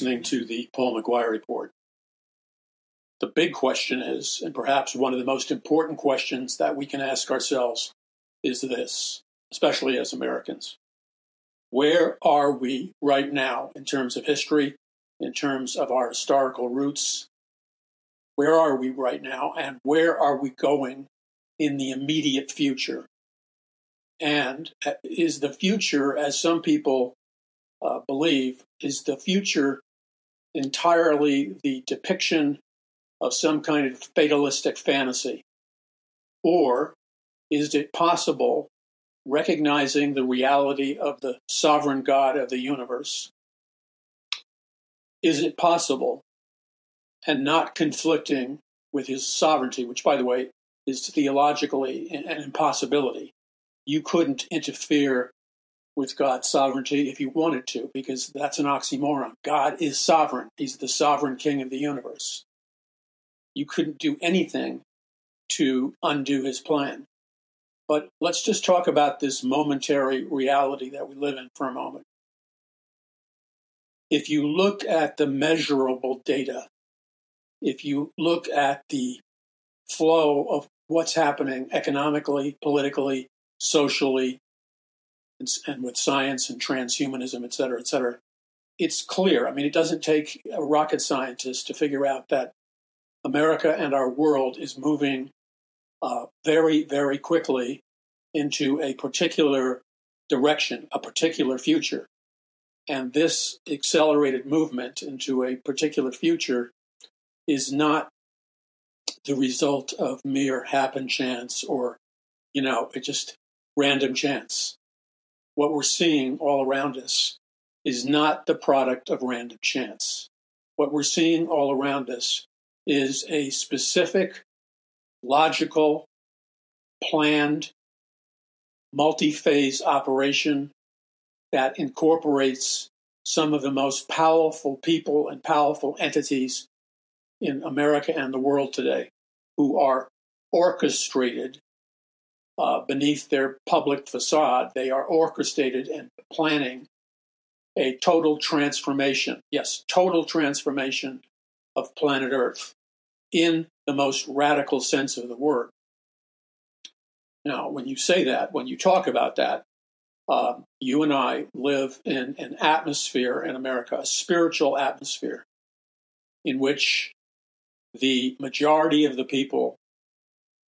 listening to the Paul McGuire report. The big question is, and perhaps one of the most important questions that we can ask ourselves, is this, especially as Americans. Where are we right now in terms of history, in terms of our historical roots? Where are we right now, and where are we going in the immediate future? And uh, is the future, as some people uh, believe, is the future entirely the depiction of some kind of fatalistic fantasy? Or is it possible, recognizing the reality of the sovereign God of the universe, is it possible and not conflicting with his sovereignty, which, by the way, is theologically an impossibility? You couldn't interfere with God's sovereignty if you wanted to, because that's an oxymoron. God is sovereign, He's the sovereign king of the universe. You couldn't do anything to undo His plan. But let's just talk about this momentary reality that we live in for a moment. If you look at the measurable data, if you look at the flow of what's happening economically, politically, socially, and, and with science and transhumanism, et cetera, et cetera, it's clear. I mean, it doesn't take a rocket scientist to figure out that America and our world is moving uh, very, very quickly into a particular direction, a particular future. And this accelerated movement into a particular future is not the result of mere happen chance or, you know, it just random chance. What we're seeing all around us is not the product of random chance. What we're seeing all around us is a specific, logical, planned, multi phase operation that incorporates some of the most powerful people and powerful entities in America and the world today who are orchestrated uh, beneath their public facade. They are orchestrated and planning a total transformation. Yes, total transformation of planet Earth in the most radical sense of the word. Now, when you say that, when you talk about that, uh, you and I live in an atmosphere in America, a spiritual atmosphere, in which the majority of the people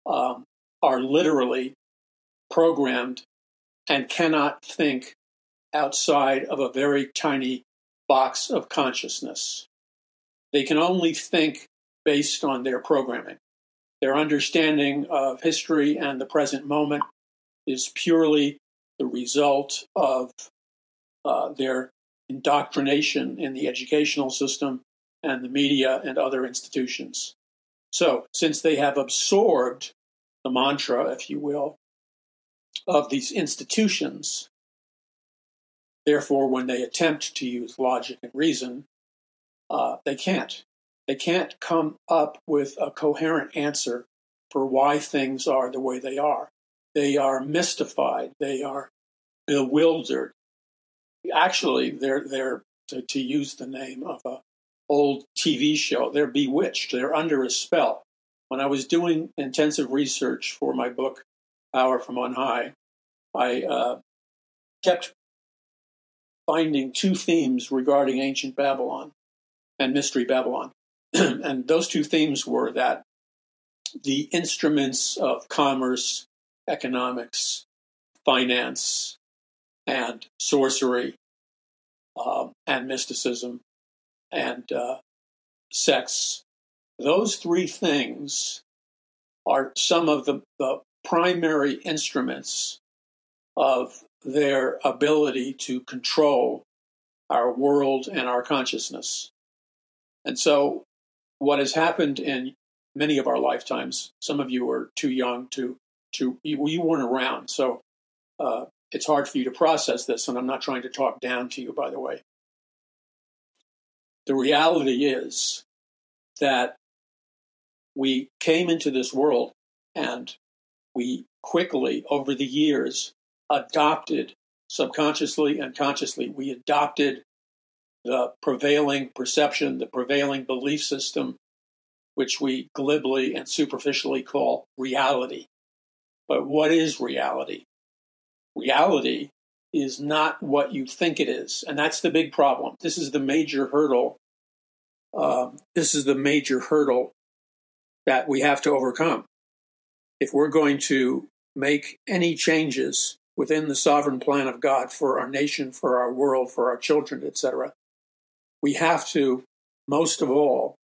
um, are literally programmed and cannot think outside of a very tiny box of consciousness. They can only think based on their programming. Their understanding of history and the present moment is purely the result of uh, their indoctrination in the educational system and the media and other institutions. So, since they have absorbed the mantra, if you will, of these institutions, therefore, when they attempt to use logic and reason, uh, they can't. They can't come up with a coherent answer for why things are the way they are. They are mystified. They are bewildered. Actually, they're, they're to, to use the name of a old TV show, they're bewitched. They're under a spell. When I was doing intensive research for my book, Power from On High, I uh, kept finding two themes regarding ancient Babylon and Mystery Babylon. and those two themes were that the instruments of commerce, economics, finance, and sorcery um, and mysticism and uh, sex, those three things are some of the, the primary instruments of their ability to control our world and our consciousness. And so what has happened in many of our lifetimes. Some of you are too young to to you, you weren't around, so uh, it's hard for you to process this. And I'm not trying to talk down to you, by the way. The reality is that we came into this world and we quickly, over the years, adopted subconsciously and consciously, we adopted the prevailing perception, the prevailing belief system, which we glibly and superficially call reality. But what is reality? Reality is not what you think it is. And that's the big problem. This is the major hurdle. Um, this is the major hurdle that we have to overcome. If we're going to make any changes within the sovereign plan of God for our nation, for our world, for our children, etc., we have to, most of all,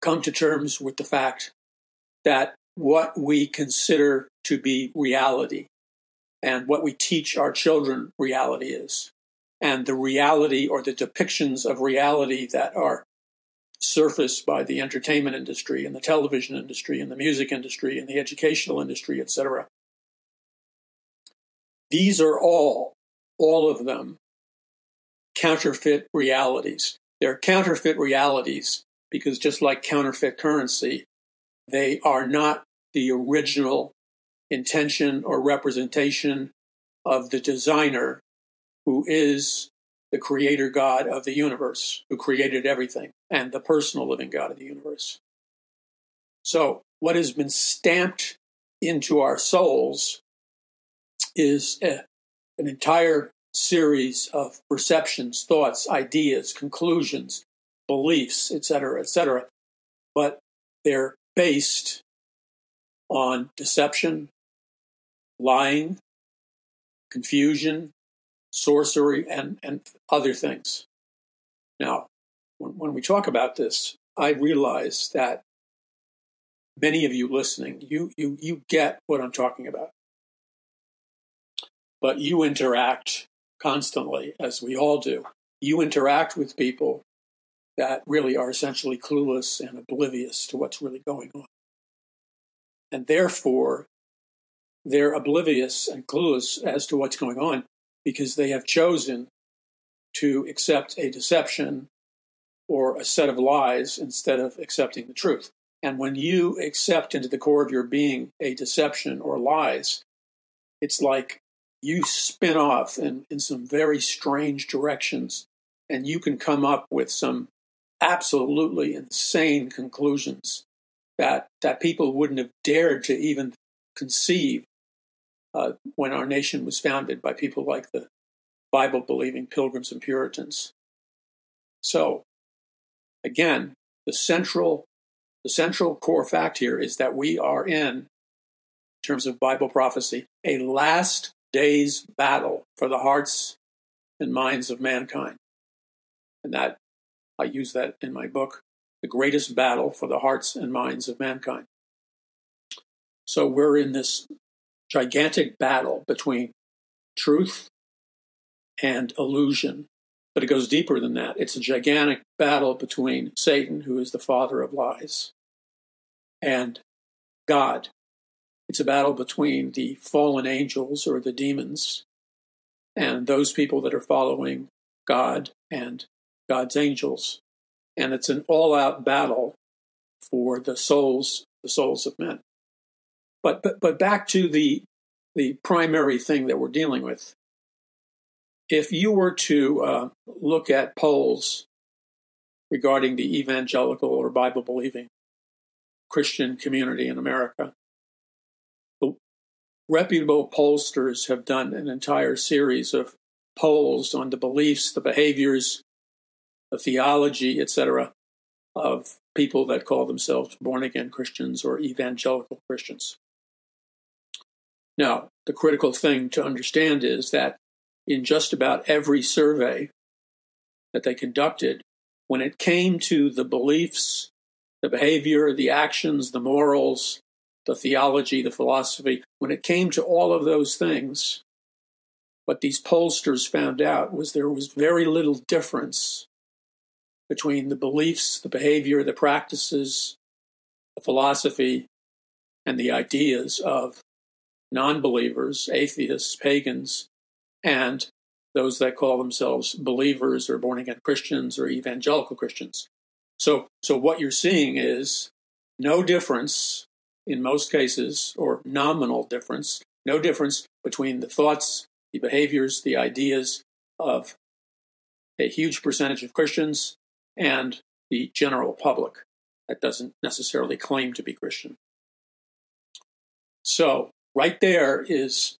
come to terms with the fact that what we consider to be reality and what we teach our children reality is, and the reality or the depictions of reality that are surfaced by the entertainment industry and the television industry and the music industry and the educational industry, etc. These are all, all of them, counterfeit realities. They're counterfeit realities because just like counterfeit currency, they are not the original intention or representation of the designer who is the creator God of the universe, who created everything, and the personal living God of the universe. So, what has been stamped into our souls is a, an entire series of perceptions, thoughts, ideas, conclusions, beliefs, etc., etc. But they're based on deception, lying, confusion, sorcery, and, and other things. Now, when, we talk about this, I realize that many of you listening, you, you, you get what I'm talking about. But you interact constantly, as we all do. You interact with people that really are essentially clueless and oblivious to what's really going on. And therefore, they're oblivious and clueless as to what's going on because they have chosen to accept a deception or a set of lies instead of accepting the truth. And when you accept into the core of your being a deception or lies, it's like you spin off in, in some very strange directions and you can come up with some absolutely insane conclusions that, that people wouldn't have dared to even conceive uh, when our nation was founded by people like the Bible believing pilgrims and Puritans. So, again, the central the central core fact here is that we are in, in terms of Bible prophecy, a last day's battle for the hearts and minds of mankind. And that I use that in my book, The Greatest Battle for the Hearts and Minds of Mankind. So we're in this gigantic battle between truth and illusion. But it goes deeper than that. It's a gigantic battle between Satan, who is the father of lies, and God. It's a battle between the fallen angels or the demons and those people that are following God and God's angels. And it's an all out battle for the souls, the souls of men. But, but, but back to the, the primary thing that we're dealing with. If you were to uh, look at polls regarding the evangelical or Bible believing Christian community in America, reputable pollsters have done an entire series of polls on the beliefs, the behaviors, the theology, etc., of people that call themselves born again Christians or evangelical Christians. Now, the critical thing to understand is that in just about every survey that they conducted, when it came to the beliefs, the behavior, the actions, the morals, the theology, the philosophy, when it came to all of those things, what these pollsters found out was there was very little difference between the beliefs, the behavior, the practices, the philosophy, and the ideas of non believers, atheists, pagans, and those that call themselves believers or born again Christians or evangelical Christians. So, so what you're seeing is no difference in most cases, or nominal difference, no difference between the thoughts, the behaviors, the ideas of a huge percentage of Christians and the general public that doesn't necessarily claim to be Christian. So, right there is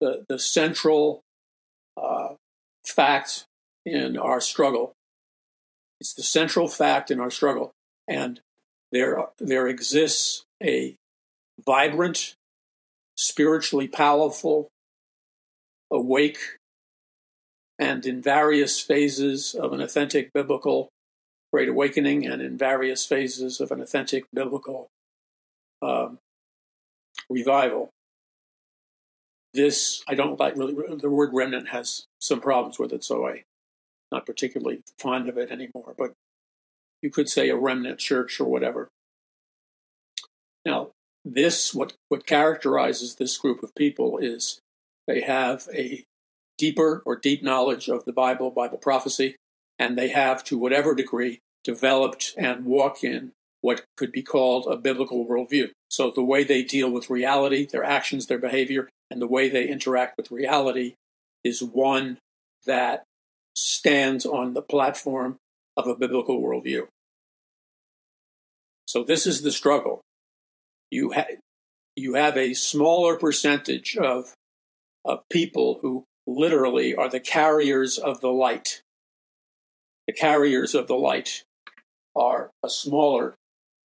the, the central uh, fact in our struggle. It's the central fact in our struggle. And there, there exists a vibrant, spiritually powerful, awake, and in various phases of an authentic biblical Great Awakening and in various phases of an authentic biblical um, revival. This, I don't like really, the word remnant has some problems with it, so I'm not particularly fond of it anymore, but you could say a remnant church or whatever. Now, this, what, what characterizes this group of people is they have a deeper or deep knowledge of the Bible, Bible prophecy, and they have, to whatever degree, developed and walk in what could be called a biblical worldview. So the way they deal with reality, their actions, their behavior, and the way they interact with reality is one that stands on the platform of a biblical worldview. So this is the struggle. You, ha- you have a smaller percentage of, of people who literally are the carriers of the light the carriers of the light are a smaller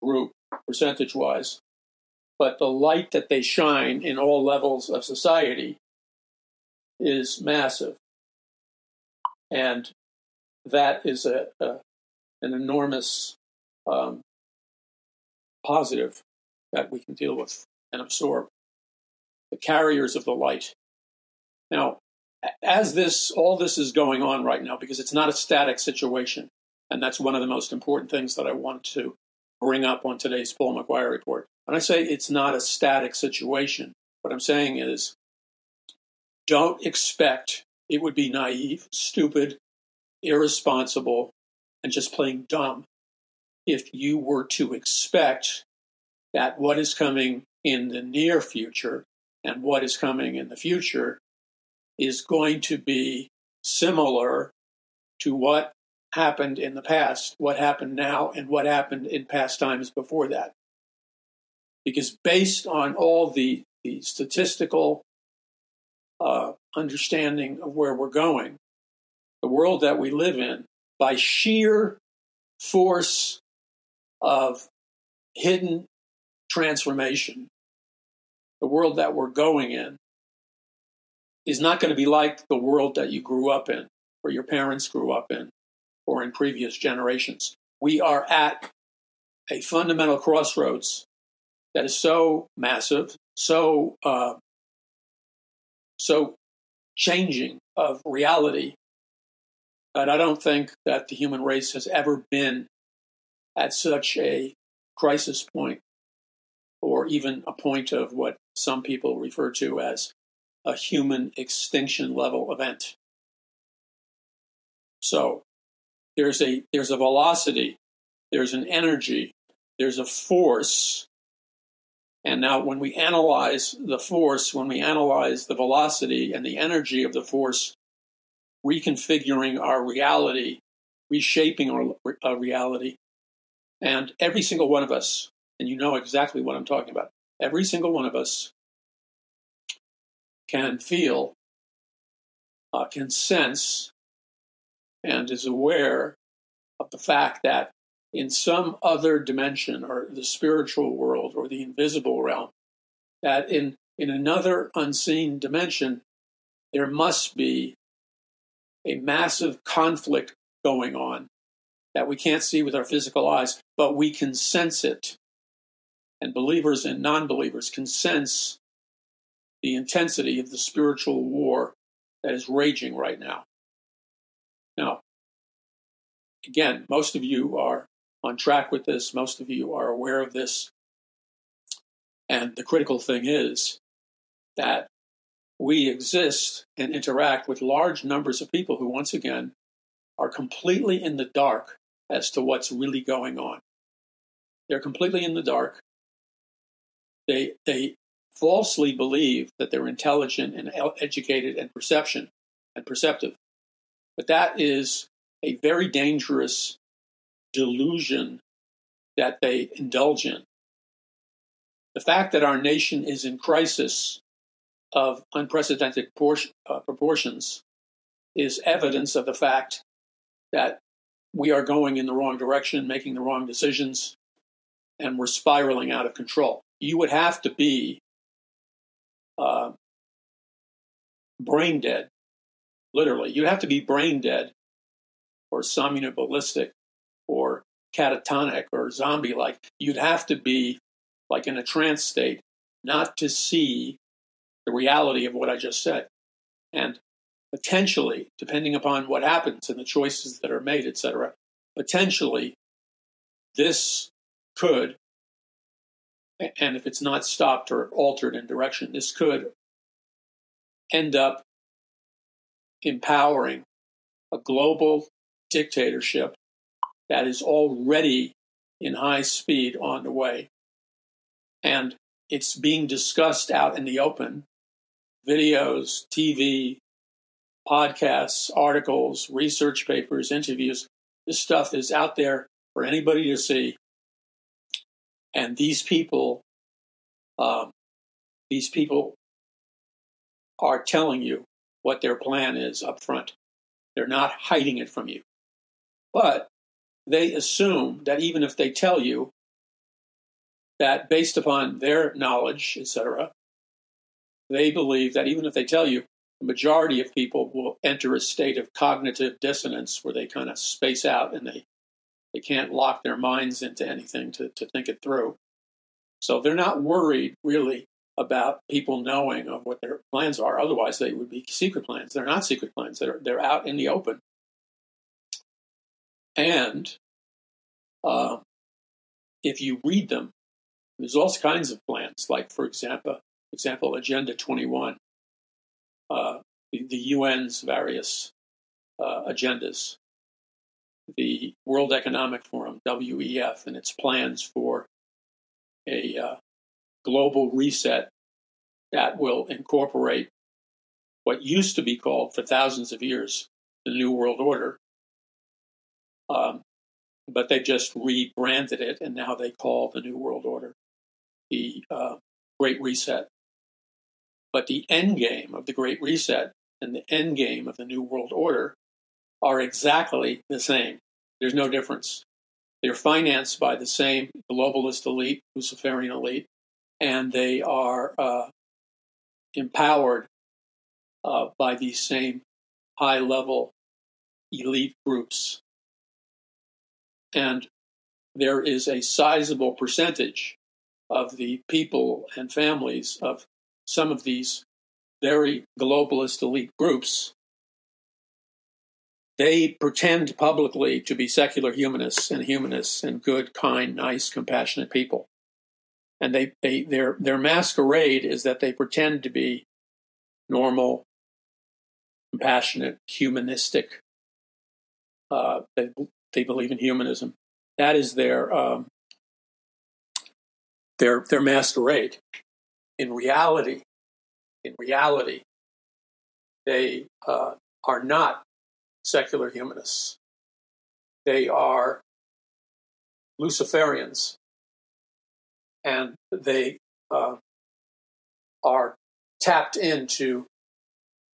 group percentage wise, but the light that they shine in all levels of society is massive. And that is a, a an enormous um, positive that we can deal with and absorb. The carriers of the light. Now, as this all this is going on right now because it's not a static situation and that's one of the most important things that i want to bring up on today's paul mcguire report. When i say it's not a static situation. What i'm saying is don't expect it would be naive stupid irresponsible and just plain dumb if you were to expect that what is coming in the near future and what is coming in the future is going to be similar to what happened in the past, what happened now, and what happened in past times before that. Because based on all the, the statistical uh, understanding of where we're going, the world that we live in, by sheer force of hidden transformation, the world that we're going in is not going to be like the world that you grew up in, or your parents grew up in, or in previous generations. We are at a fundamental crossroads that is so massive, so uh, so changing of reality that I don't think that the human race has ever been at such a crisis point, or even a point of what some people refer to as a human extinction level event. So there's a there's a velocity, there's an energy, there's a force. And now when we analyze the force, when we analyze the velocity and the energy of the force, reconfiguring our reality, reshaping our, our reality, and every single one of us, and you know exactly what I'm talking about, every single one of us can feel, uh, can sense, and is aware of the fact that in some other dimension or the spiritual world or the invisible realm, that in, in another unseen dimension, there must be a massive conflict going on that we can't see with our physical eyes, but we can sense it. And believers and non believers can sense the intensity of the spiritual war that is raging right now. Now, again, most of you are on track with this, most of you are aware of this. And the critical thing is that we exist and interact with large numbers of people who, once again, are completely in the dark as to what's really going on. They're completely in the dark. They, they falsely believe that they're intelligent and educated and perception and perceptive. But that is a very dangerous delusion that they indulge in. The fact that our nation is in crisis of unprecedented uh, proportions is evidence of the fact that we are going in the wrong direction, making the wrong decisions, and we're spiraling out of control. You would have to be uh, brain dead, literally. You'd have to be brain dead or somnambulistic or catatonic or zombie like. You'd have to be like in a trance state not to see the reality of what I just said. And potentially, depending upon what happens and the choices that are made, etc., potentially this could, and if it's not stopped or altered in direction, this could end up empowering a global dictatorship that is already in high speed on the way. And it's being discussed out in the open videos, TV, podcasts, articles, research papers, interviews. This stuff is out there for anybody to see. And these people, um, these people are telling you what their plan is up front. They're not hiding it from you. But they assume that even if they tell you that based upon their knowledge, etc., they believe that even if they tell you, the majority of people will enter a state of cognitive dissonance where they kind of space out and they, they can't lock their minds into anything to, to think it through. So they're not worried really about people knowing of what their plans are. Otherwise, they would be secret plans. They're not secret plans. They're they're out in the open. And uh, if you read them, there's all kinds of plans. Like for example, example, Agenda 21, uh, the, the, UN's various uh, agendas, the World Economic Forum (WEF) and its plans for a uh, global reset that will incorporate what used to be called for thousands of years the New World Order. Um, but they just rebranded it and now they call the New World Order the uh, Great Reset. But the end game of the Great Reset and the end game of the New World Order are exactly the same. There's no difference. They're financed by the same globalist elite, Luciferian elite, and they are uh, empowered uh, by these same high level elite groups. And there is a sizable percentage of the people and families of some of these very globalist elite groups. They pretend publicly to be secular humanists and humanists and good, kind, nice, compassionate people and they, they their their masquerade is that they pretend to be normal, compassionate, humanistic. Uh, they they believe in humanism. That is their um, their their masquerade. In reality, in reality, they uh, are not secular humanists. They are Luciferians and they uh, are tapped into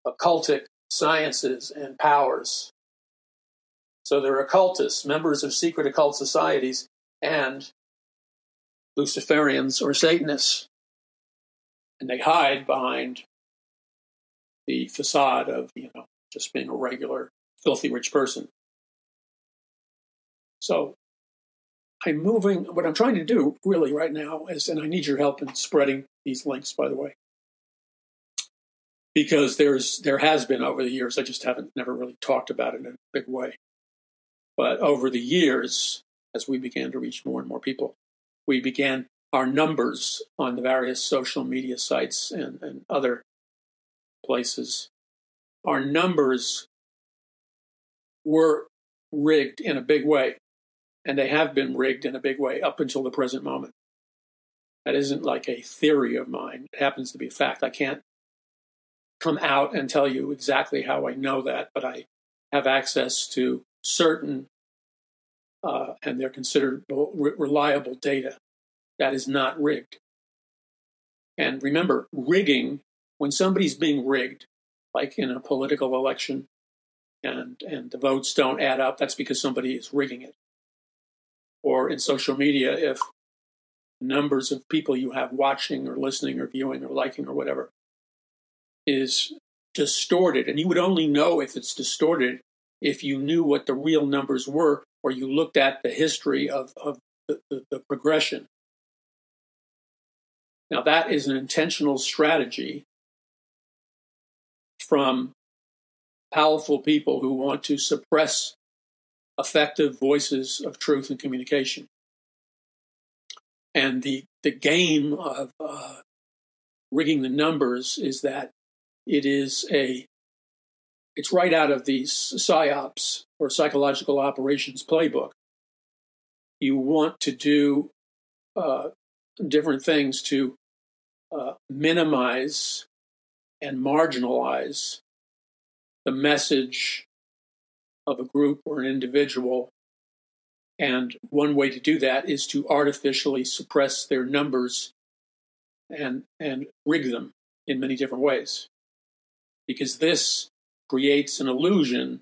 occultic sciences and powers. So they're occultists, members of secret occult societies, and Luciferians or Satanists. And they hide behind the facade of, you know, just being a regular, filthy rich person. So I'm moving, what I'm trying to do really right now is, and I need your help in spreading these links, by the way, because there's there has been over the years, I just haven't never really talked about it in a big way. But over the years, as we began to reach more and more people, we began our numbers on the various social media sites and, and other places, our numbers were rigged in a big way and they have been rigged in a big way up until the present moment. That isn't like a theory of mine. It happens to be a fact. I can't come out and tell you exactly how I know that, but I, have access to certain uh, and they're considered re- reliable data that is not rigged. And remember, rigging, when somebody's being rigged, like in a political election, and, and the votes don't add up, that's because somebody is rigging it. Or in social media, if numbers of people you have watching or listening or viewing or liking or whatever is distorted, and you would only know if it's distorted if you knew what the real numbers were or you looked at the history of, of the, the, the progression. Now, that is an intentional strategy from powerful people who want to suppress effective voices of truth and communication. And the, the game of uh, rigging the numbers is that it is a it's right out of the psyops or psychological operations playbook. You want to do uh, different things to uh, minimize and marginalize the message of a group or an individual. And one way to do that is to artificially suppress their numbers and, and rig them in many different ways. Because this creates an illusion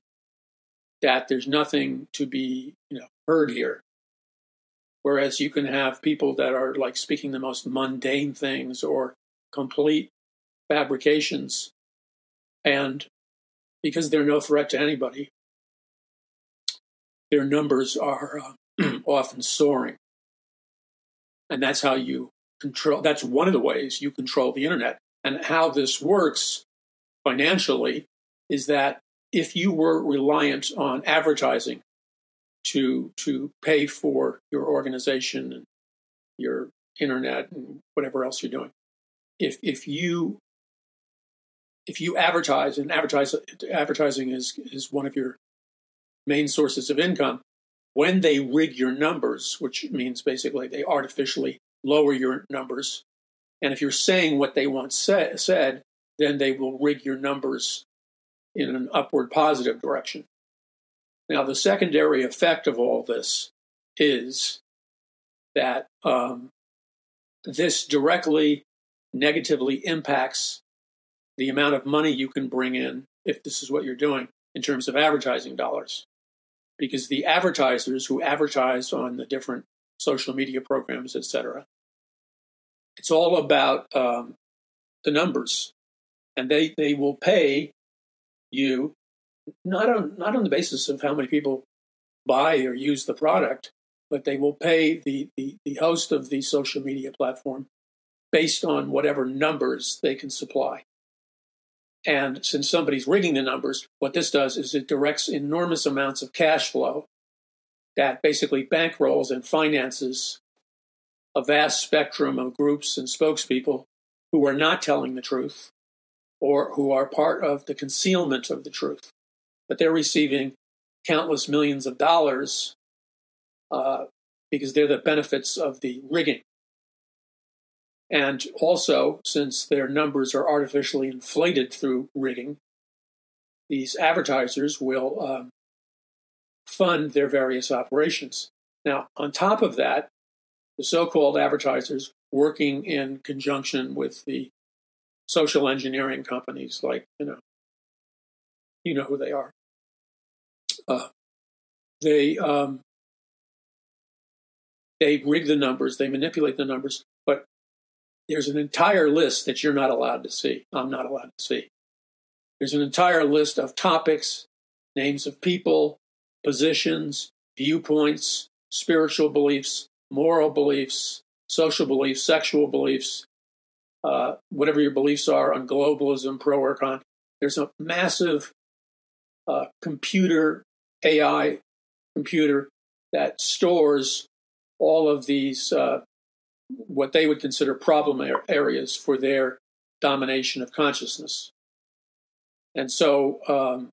that there's nothing to be you know heard here whereas you can have people that are like speaking the most mundane things or complete fabrications and because they're no threat to anybody their numbers are uh, often soaring. And that's how you control that's one of the ways you control the internet. And how this works financially is that if you were reliant on advertising to to pay for your organization and your internet and whatever else you're doing, if if you if you advertise and advertise advertising is is one of your main sources of income, when they rig your numbers, which means basically they artificially lower your numbers, and if you're saying what they say, said, then they will rig your numbers in an upward positive direction. Now, the secondary effect of all this is that um, this directly negatively impacts the amount of money you can bring in if this is what you're doing in terms of advertising dollars. Because the advertisers who advertise on the different social media programs, etc., it's all about um, the numbers. And they, they will pay you not on not on the basis of how many people buy or use the product, but they will pay the, the, the host of the social media platform based on whatever numbers they can supply. And since somebody's rigging the numbers, what this does is it directs enormous amounts of cash flow that basically bankrolls and finances a vast spectrum of groups and spokespeople who are not telling the truth or who are part of the concealment of the truth. But they're receiving countless millions of dollars uh, because they're the benefits of the rigging. And also, since their numbers are artificially inflated through rigging, these advertisers will um, fund their various operations. Now, on top of that, the so called advertisers working in conjunction with the social engineering companies like you know you know who they are uh, they um, they rig the numbers they manipulate the numbers there's an entire list that you're not allowed to see i'm not allowed to see there's an entire list of topics names of people positions viewpoints spiritual beliefs moral beliefs social beliefs sexual beliefs uh, whatever your beliefs are on globalism, pro or con. There's a massive uh, computer, AI computer that stores all of these, uh, what they would consider problem areas for their domination of consciousness. And so um,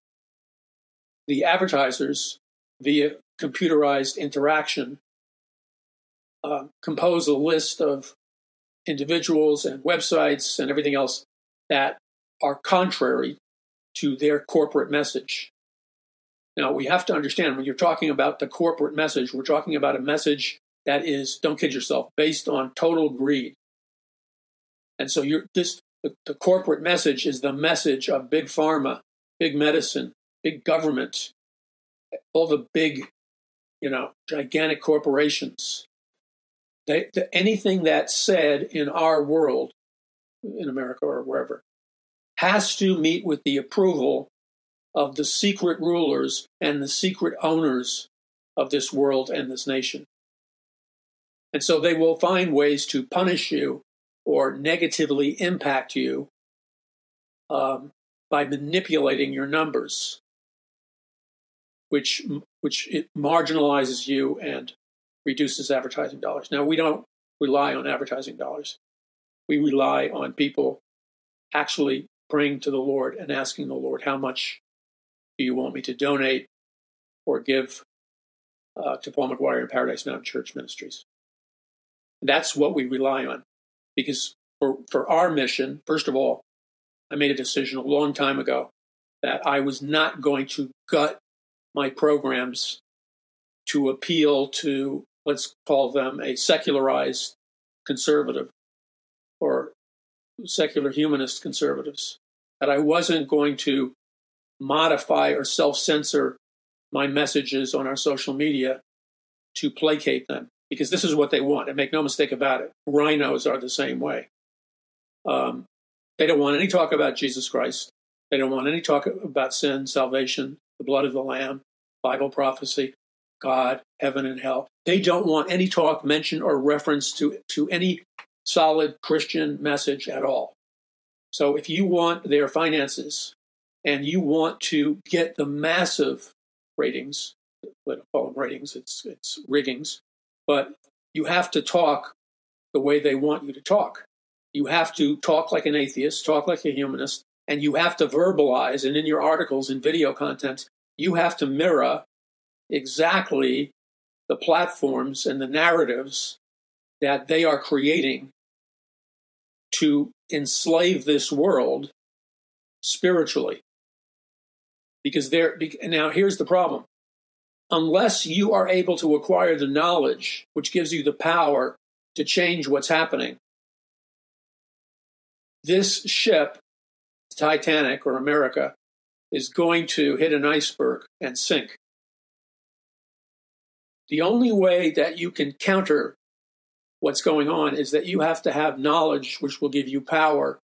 the advertisers, via computerized interaction, uh, compose a list of individuals and websites and everything else that are contrary to their corporate message. Now, we have to understand when you're talking about the corporate message, we're talking about a message that is, don't kid yourself, based on total greed. And so you're this the, the corporate message is the message of big pharma, big medicine, big government, all the big, you know, gigantic corporations. They, the, anything that's said in our world, in America or wherever, has to meet with the approval of the secret rulers and the secret owners of this world and this nation. And so they will find ways to punish you or negatively impact you um, by manipulating your numbers, which which marginalizes you and reduces advertising dollars. Now we don't rely on advertising dollars. We rely on people actually praying to the Lord and asking the Lord, how much do you want me to donate or give uh, to Paul McGuire and Paradise Mountain Church Ministries? That's what we rely on. Because for, for our mission, first of all, I made a decision a long time ago that I was not going to gut my programs to appeal to, let's call them a secularized conservative or secular humanist conservatives. That I wasn't going to modify or self censor my messages on our social media to placate them because this is what they want. And make no mistake about it, RINOs are the same way. Um, they don't want any talk about Jesus Christ. They don't want any talk about sin, salvation, the blood of the Lamb, Bible prophecy, God, heaven, and hell. They don't want any talk, mention, or reference to, to any solid Christian message at all. So if you want their finances and you want to get the massive ratings, let don't call them ratings, it's, it's riggings, but you have to talk the way they want you to talk. You have to talk like an atheist, talk like a humanist, and you have to verbalize. And in your articles and video content, you have to mirror exactly the platforms and the narratives that they are creating to enslave this world spiritually. Because there, now here's the problem unless you are able to acquire the knowledge which gives you the power to change what's happening, this ship, Titanic or America, is going to hit an iceberg and sink. The only way that you can counter what's going on is that you have to have knowledge which will give you power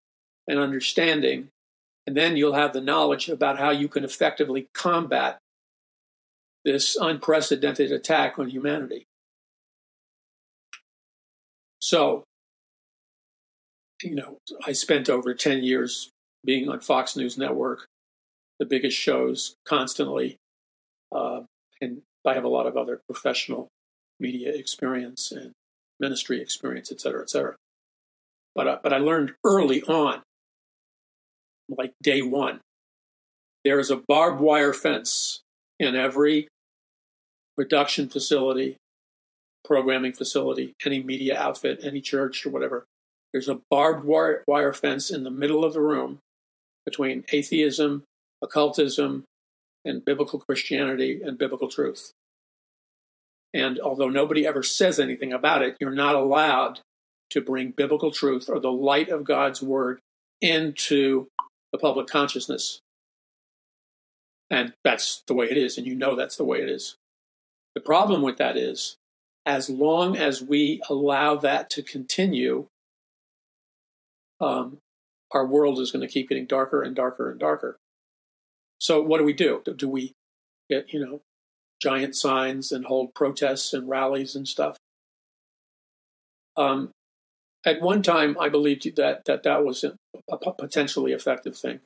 and understanding. And then you'll have the knowledge about how you can effectively combat this unprecedented attack on humanity. So, you know, I spent over 10 years being on Fox News Network, the biggest shows constantly. Uh, and I have a lot of other professional media experience and ministry experience, et cetera, et cetera. But, uh, but I learned early on, like day one, there is a barbed wire fence in every production facility, programming facility, any media outfit, any church or whatever. There's a barbed wire, wire fence in the middle of the room between atheism, occultism, and biblical Christianity and biblical truth. And although nobody ever says anything about it, you're not allowed to bring biblical truth or the light of God's word into the public consciousness. And that's the way it is, and you know that's the way it is. The problem with that is, as long as we allow that to continue, um, our world is going to keep getting darker and darker and darker. So, what do we do? Do we get, you know, giant signs and hold protests and rallies and stuff? Um, at one time, I believed that that, that was a, potentially effective thing,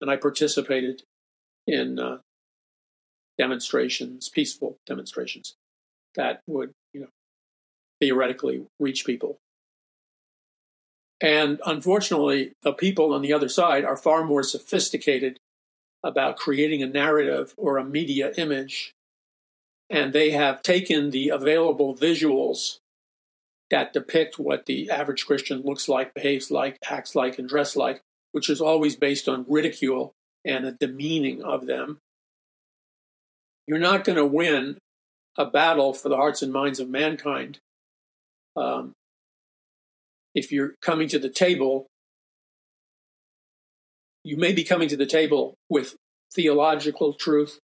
and I participated in uh, demonstrations, peaceful demonstrations that would, you know, theoretically reach people. And unfortunately, the people on the other side are far more sophisticated about creating a narrative or a media image. And they have taken the available visuals that depict what the average Christian looks like, behaves like, acts like, and dress like, which is always based on ridicule and a demeaning of them you're not going to win a battle for the hearts and minds of mankind um, if you're coming to the table. You may be coming to the table with theological truth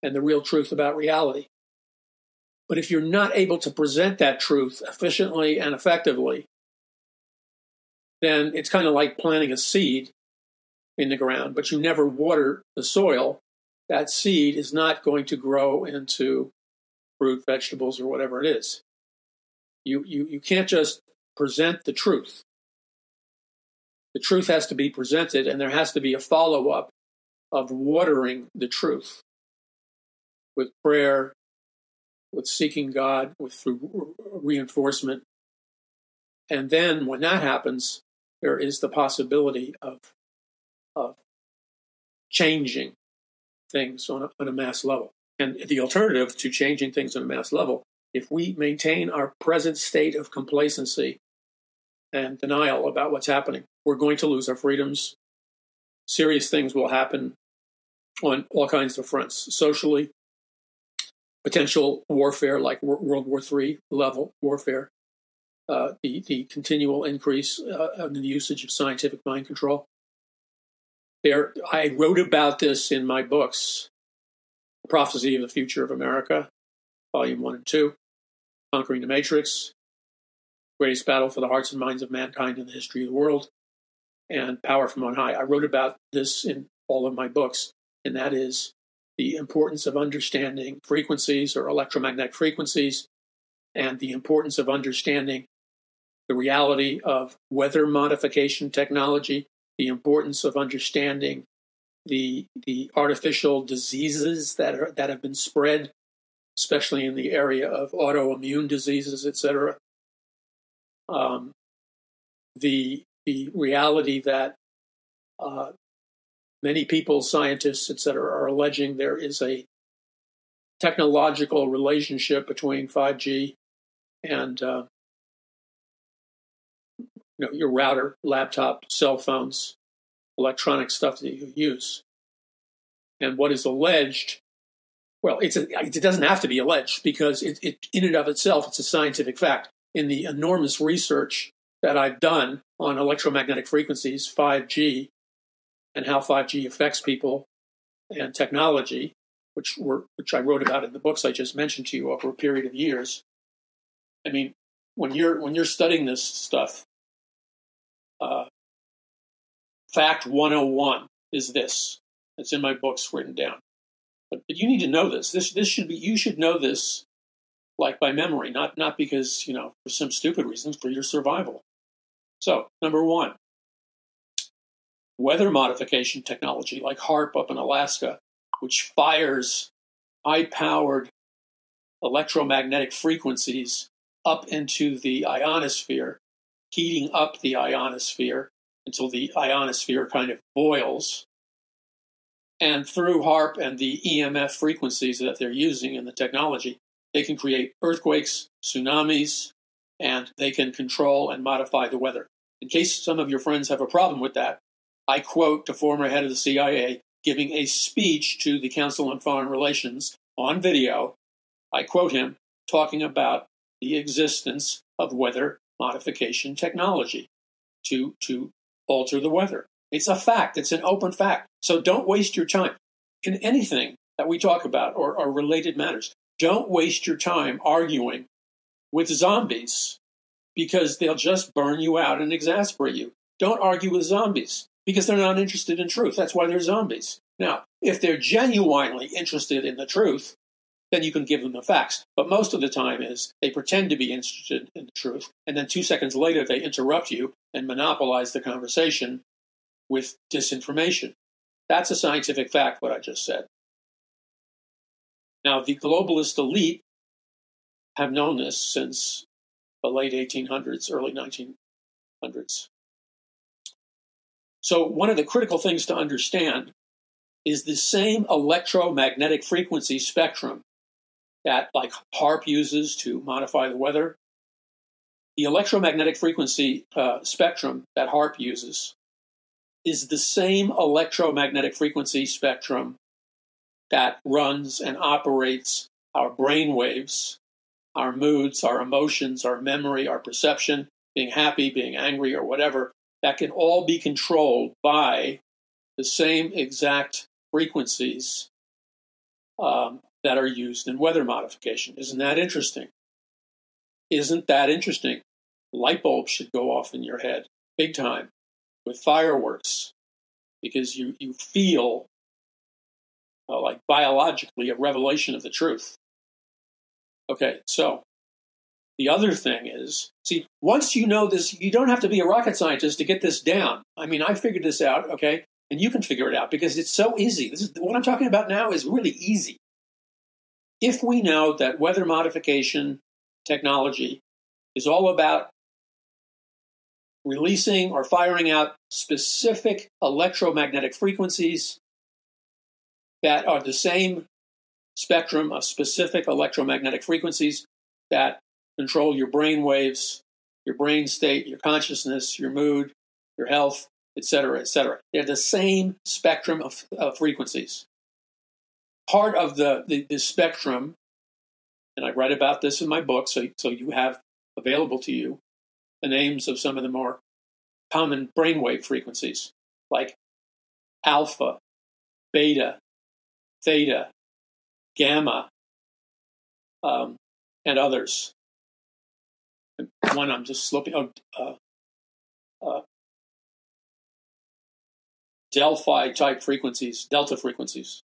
and the real truth about reality. But if you're not able to present that truth efficiently and effectively, then it's kind of like planting a seed in the ground, but you never water the soil. That seed is not going to grow into fruit, vegetables, or whatever it is. You, you, you can't just present the truth. The truth has to be presented, and there has to be a follow up of watering the truth with prayer, with seeking God, with through reinforcement. And then when that happens, there is the possibility of, of changing things on a, on a mass level. And the alternative to changing things on a mass level, if we maintain our present state of complacency and denial about what's happening, we're going to lose our freedoms. Serious things will happen on all kinds of fronts socially, potential warfare like World War III level warfare, uh, the, the continual increase uh, in the usage of scientific mind control. There, I wrote about this in my books, Prophecy of the Future of America, Volume 1 and 2, Conquering the Matrix, Greatest Battle for the Hearts and Minds of Mankind in the History of the World, and Power from On High. I wrote about this in all of my books, and that is the importance of understanding frequencies or electromagnetic frequencies and the importance of understanding the reality of weather modification technology, the importance of understanding the the artificial diseases that are that have been spread, especially in the area of autoimmune diseases, etc. Um, the the reality that uh, many people, scientists, etc., are alleging there is a technological relationship between 5G and uh, you know your router, laptop, cell phones, electronic stuff that you use. And what is alleged, well, it's a, it doesn't have to be alleged because it, it in and of itself it's a scientific fact. In the enormous research that I've done on electromagnetic frequencies, 5G, and how 5G affects people and technology, which were which I wrote about in the books I just mentioned to you over a period of years. I mean, when you're when you're studying this stuff, uh, fact 101 is this. It's in my books written down. But, but you need to know this. This this should be you should know this like by memory, not not because, you know, for some stupid reasons, for your survival. So, number one, weather modification technology like HAARP up in Alaska, which fires high powered electromagnetic frequencies up into the ionosphere, heating up the ionosphere until the ionosphere kind of boils. And through HAARP and the EMF frequencies that they're using in the technology, they can create earthquakes, tsunamis, and they can control and modify the weather. In case some of your friends have a problem with that, I quote the former head of the CIA giving a speech to the Council on Foreign Relations on video. I quote him talking about the existence of weather modification technology to, to alter the weather. It's a fact, it's an open fact. So don't waste your time in anything that we talk about or, or related matters. Don't waste your time arguing with zombies because they'll just burn you out and exasperate you. Don't argue with zombies because they're not interested in truth. That's why they're zombies. Now, if they're genuinely interested in the truth, then you can give them the facts. But most of the time is they pretend to be interested in the truth, and then two seconds later they interrupt you and monopolize the conversation with disinformation. That's a scientific fact, what I just said. Now, the globalist elite have known this since the late 1800s, early 1900s. So, one of the critical things to understand is the same electromagnetic frequency spectrum that, like HAARP uses to modify the weather. The electromagnetic frequency uh, spectrum that HAARP uses is the same electromagnetic frequency spectrum that runs and operates our brain waves, our moods, our emotions, our memory, our perception, being happy, being angry, or whatever, that can all be controlled by the same exact frequencies um, that are used in weather modification. Isn't that interesting? Isn't that interesting? Light bulbs should go off in your head big time with fireworks because you, you feel uh, like biologically a revelation of the truth. Okay, so the other thing is, see, once you know this, you don't have to be a rocket scientist to get this down. I mean, I figured this out, okay, and you can figure it out because it's so easy. This is what I'm talking about now is really easy. If we know that weather modification technology is all about releasing or firing out specific electromagnetic frequencies that are the same spectrum of specific electromagnetic frequencies that control your brain waves, your brain state, your consciousness, your mood, your health, etc., etc. They're the same spectrum of, of frequencies. Part of the, the, the, spectrum, and I write about this in my book, so, so you have available to you the names of some of the more common brainwave frequencies, like alpha, beta, theta, gamma, um, and others. One I'm just slipping. Oh, uh, uh, Delphi type frequencies, delta frequencies.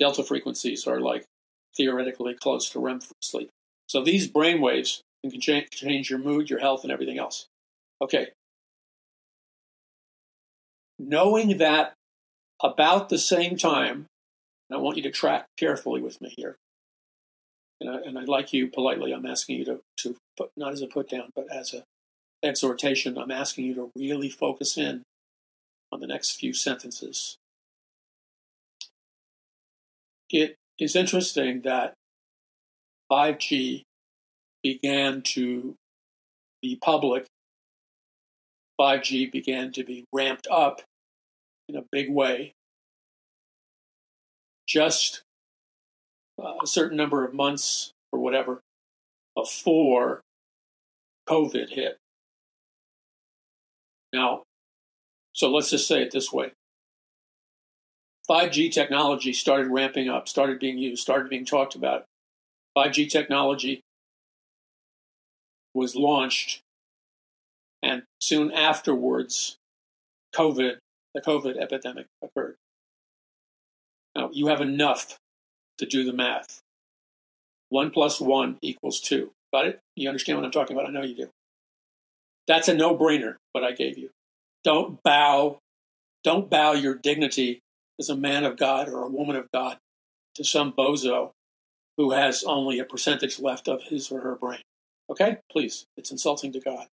Delta frequencies are like theoretically close to REM sleep. So these brain waves can change, your mood, your health, and everything else. Okay. Knowing that about the same time, and I want you to track carefully with me here, and, I, and I'd like you politely, I'm asking you to, to put, not as a put down, but as a exhortation, I'm asking you to really focus in on the next few sentences. It is interesting that 5G began to be public, 5G began to be ramped up in a big way. Just uh, a certain number of months or whatever before COVID hit. Now, so let's just say it this way 5G technology started ramping up, started being used, started being talked about. 5G technology was launched, and soon afterwards, COVID, the COVID epidemic occurred. Now, you have enough to do the math. One plus one equals two. Got it? You understand what I'm talking about? I know you do. That's a no brainer, what I gave you. Don't bow, don't bow your dignity as a man of God or a woman of God to some bozo who has only a percentage left of his or her brain. Okay? Please, it's insulting to God.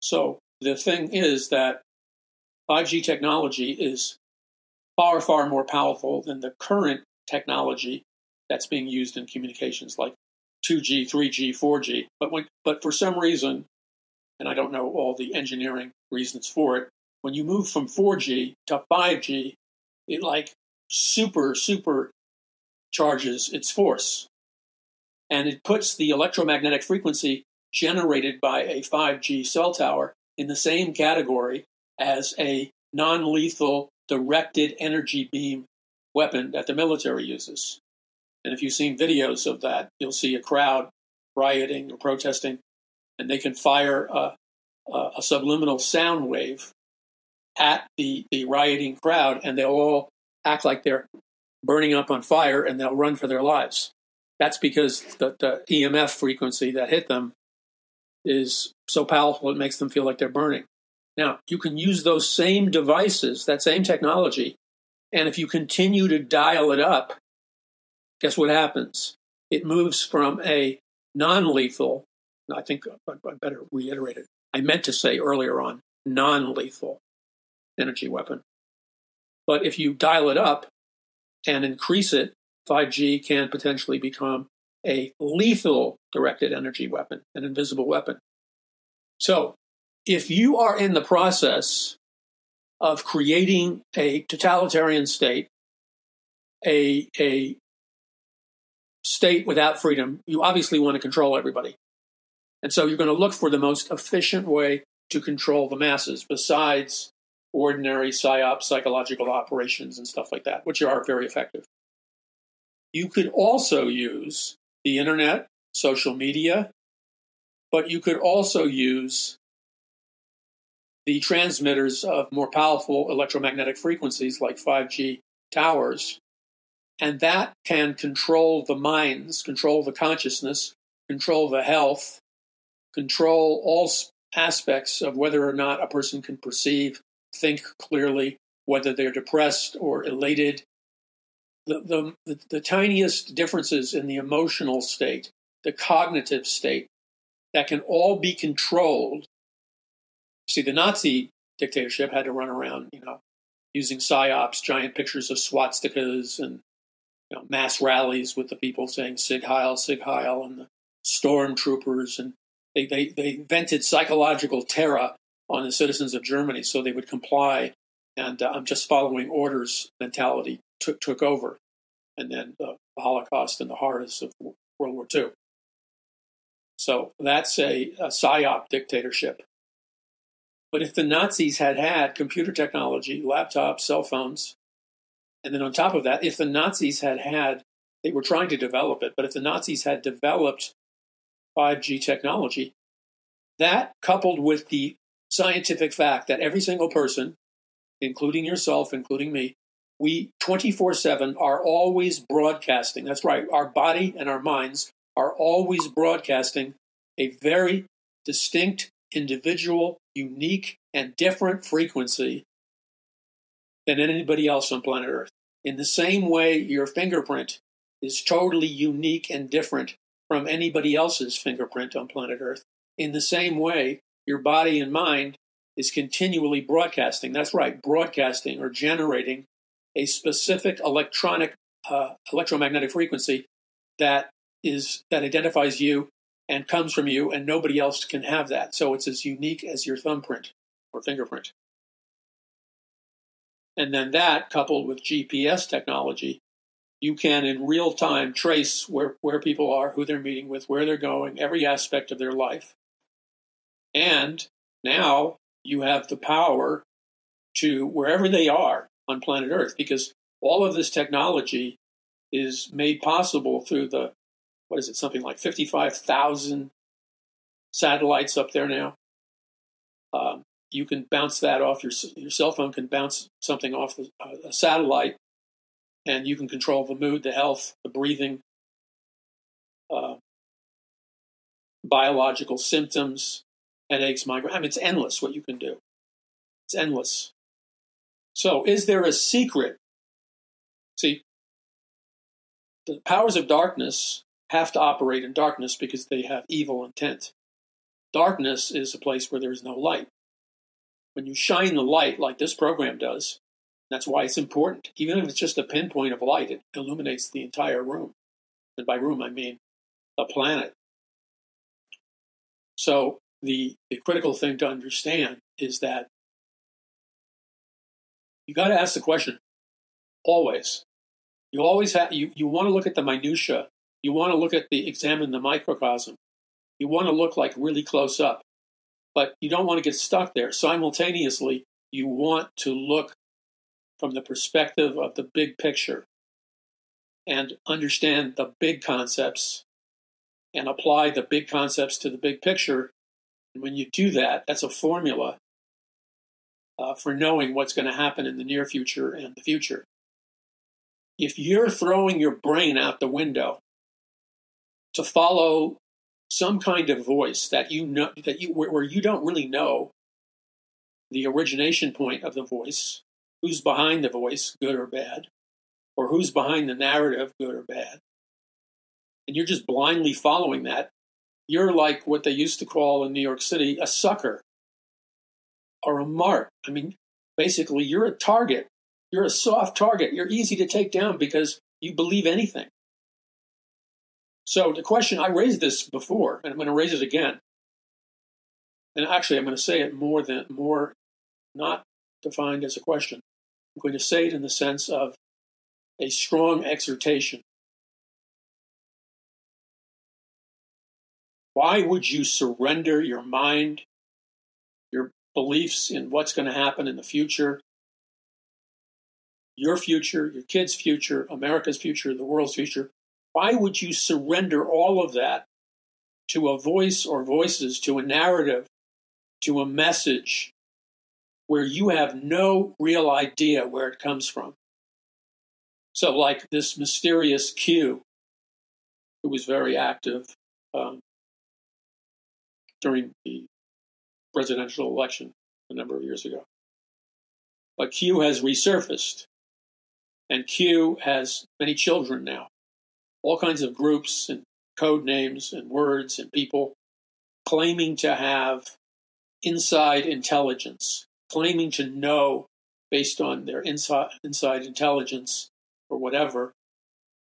So the thing is that 5G technology is far, far more powerful than the current technology that's being used in communications like 2G, 3G, 4G. But when, but for some reason, and I don't know all the engineering reasons for it, when you move from 4G to 5G, it like super, super charges its force. And it puts the electromagnetic frequency generated by a 5G cell tower in the same category as a non lethal directed energy beam weapon that the military uses. And if you've seen videos of that, you'll see a crowd rioting or protesting, and they can fire a, a subliminal sound wave at the, the rioting crowd, and they'll all act like they're burning up on fire and they'll run for their lives. That's because the, the EMF frequency that hit them is so powerful it makes them feel like they're burning. Now, you can use those same devices, that same technology, and if you continue to dial it up, guess what happens? It moves from a non lethal, I think I better reiterate it. I meant to say earlier on non lethal energy weapon. But if you dial it up and increase it, 5G can potentially become a lethal directed energy weapon, an invisible weapon. So if you are in the process of creating a totalitarian state a, a state without freedom, you obviously want to control everybody. And so you're going to look for the most efficient way to control the masses besides ordinary psyop psychological operations and stuff like that, which are very effective. You could also use the internet, social media, but you could also use the transmitters of more powerful electromagnetic frequencies like 5G towers. And that can control the minds, control the consciousness, control the health, control all aspects of whether or not a person can perceive, think clearly, whether they're depressed or elated. The, the, the, tiniest differences in the emotional state, the cognitive state, that can all be controlled. See, the Nazi dictatorship had to run around, you know, using psyops, giant pictures of swastikas and you know, mass rallies with the people saying "Sieg Heil, Sieg Heil, and the stormtroopers. And they, they, they vented psychological terror on the citizens of Germany so they would comply. And uh, I'm just following orders mentality took, took over. And then the, Holocaust and the horrors of World War II. So that's a, a psyop dictatorship. But if the Nazis had had computer technology, laptops, cell phones, and then on top of that, if the Nazis had had, they were trying to develop it, but if the Nazis had developed 5G technology, that coupled with the scientific fact that every single person, including yourself, including me, we 24 7 are always broadcasting. That's right. Our body and our minds are always broadcasting a very distinct, individual, unique, and different frequency than anybody else on planet Earth. In the same way, your fingerprint is totally unique and different from anybody else's fingerprint on planet Earth. In the same way, your body and mind is continually broadcasting. That's right, broadcasting or generating a specific electronic uh, electromagnetic frequency that is that identifies you and comes from you, and nobody else can have that. So it's as unique as your thumbprint or fingerprint. And then that, coupled with GPS technology, you can in real time trace where, where people are, who they're meeting with, where they're going, every aspect of their life. And now you have the power to wherever they are on planet Earth, because all of this technology is made possible through the what is it, something like 55,000 satellites up there now. Um, you can bounce that off your, your cell phone, can bounce something off the, uh, a satellite, and you can control the mood, the health, the breathing, uh, biological symptoms, headaches, migraine. I mean, it's endless what you can do. It's endless. So, is there a secret? See, the powers of darkness have to operate in darkness because they have evil intent. Darkness is a place where there is no light. When you shine the light, like this program does, that's why it's important. Even if it's just a pinpoint of light, it illuminates the entire room. And by room, I mean the planet. So the, the critical thing to understand is that you got to ask the question always. You always have you, you want to look at the minutia you want to look at the examine the microcosm. You want to look like really close up, but you don't want to get stuck there. Simultaneously, you want to look from the perspective of the big picture and understand the big concepts and apply the big concepts to the big picture. And when you do that, that's a formula uh, for knowing what's going to happen in the near future and the future. If you're throwing your brain out the window to follow some kind of voice that you know that you where, where you don't really know the origination point of the voice, who's behind the voice, good or bad, or who's behind the narrative, good or bad, and you're just blindly following that, you're like what they used to call in New York City a sucker or a mark. I mean, basically, you're a target. You're a soft target. You're easy to take down because you believe anything. So the question, I raised this before, and I'm going to raise it again. And actually, I'm going to say it more than more, not defined as a question. I'm going to say it in the sense of a strong exhortation. Why would you surrender your mind, your beliefs in what's going to happen in the future, your future, your kids' future, America's future, the world's future? Why would you surrender all of that to a voice or voices, to a narrative, to a message where you have no real idea where it comes from? So, like this mysterious Q, who was very active um, during the presidential election a number of years ago. But Q has resurfaced, and Q has many children now, all kinds of groups and code names and words and people claiming to have inside intelligence, claiming to know based on their inside, inside intelligence or whatever,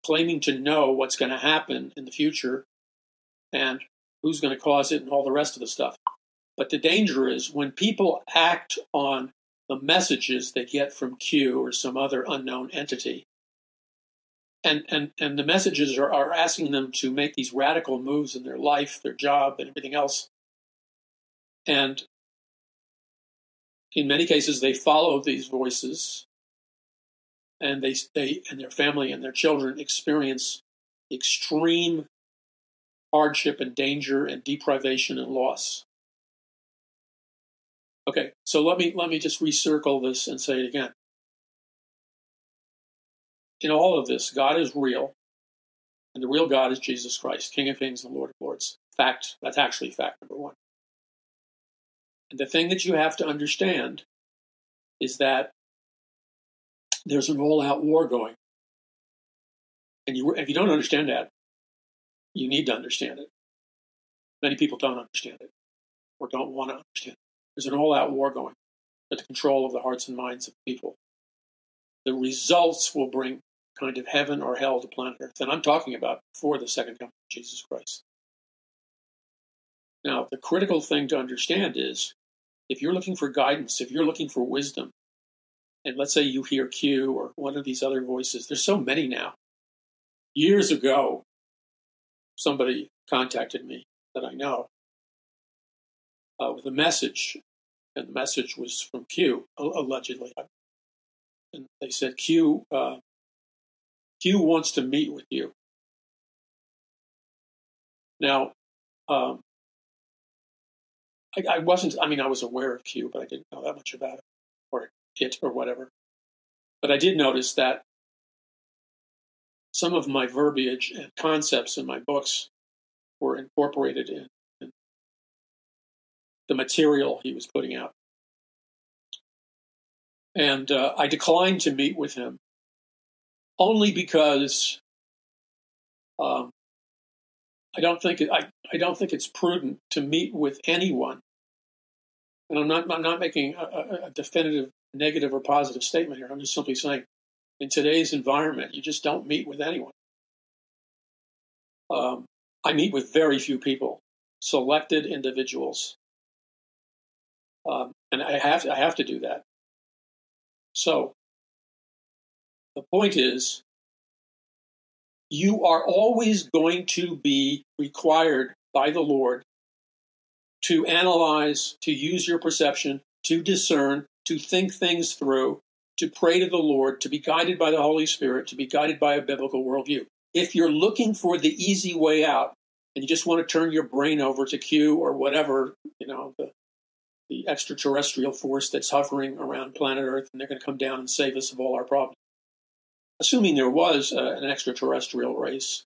claiming to know what's going to happen in the future and who's going to cause it and all the rest of the stuff. But the danger is when people act on the messages they get from Q or some other unknown entity, and, and, and the messages are, are asking them to make these radical moves in their life, their job, and everything else. And in many cases, they follow these voices and they, they and their family and their children experience extreme hardship and danger and deprivation and loss. Okay, so let me let me just recircle this and say it again. In all of this, God is real, and the real God is Jesus Christ, King of Kings and Lord of Lords. Fact, that's actually fact number one. And the thing that you have to understand is that there's an all-out war going. And you, if you don't understand that, you need to understand it. Many people don't understand it or don't want to understand it. There's an all-out war going at the control of the hearts and minds of people. The results will bring kind of heaven or hell to planet Earth. And I'm talking about before the second coming of Jesus Christ. Now, the critical thing to understand is if you're looking for guidance, if you're looking for wisdom, and let's say you hear Q or one of these other voices, there's so many now. Years ago, somebody contacted me that I know uh, with a message, and the message was from Q, allegedly. And they said, Q, uh, Q wants to meet with you. Now, um, I, I, wasn't, I mean, I was aware of Q, but I didn't know that much about it or it or whatever. But I did notice that some of my verbiage and concepts in my books were incorporated in, in the material he was putting out. And uh, I declined to meet with him only because um, I don't think it, I, I don't think it's prudent to meet with anyone. And I'm not I'm not making a, a definitive negative or positive statement here. I'm just simply saying, in today's environment, you just don't meet with anyone. Um, I meet with very few people, selected individuals, um, and I have I have to do that. So the point is, you are always going to be required by the Lord to analyze, to use your perception, to discern, to think things through, to pray to the Lord, to be guided by the Holy Spirit, to be guided by a biblical worldview. If you're looking for the easy way out and you just want to turn your brain over to Q or whatever, you know, the, the extraterrestrial force that's hovering around planet Earth and they're going to come down and save us of all our problems assuming there was uh, an extraterrestrial race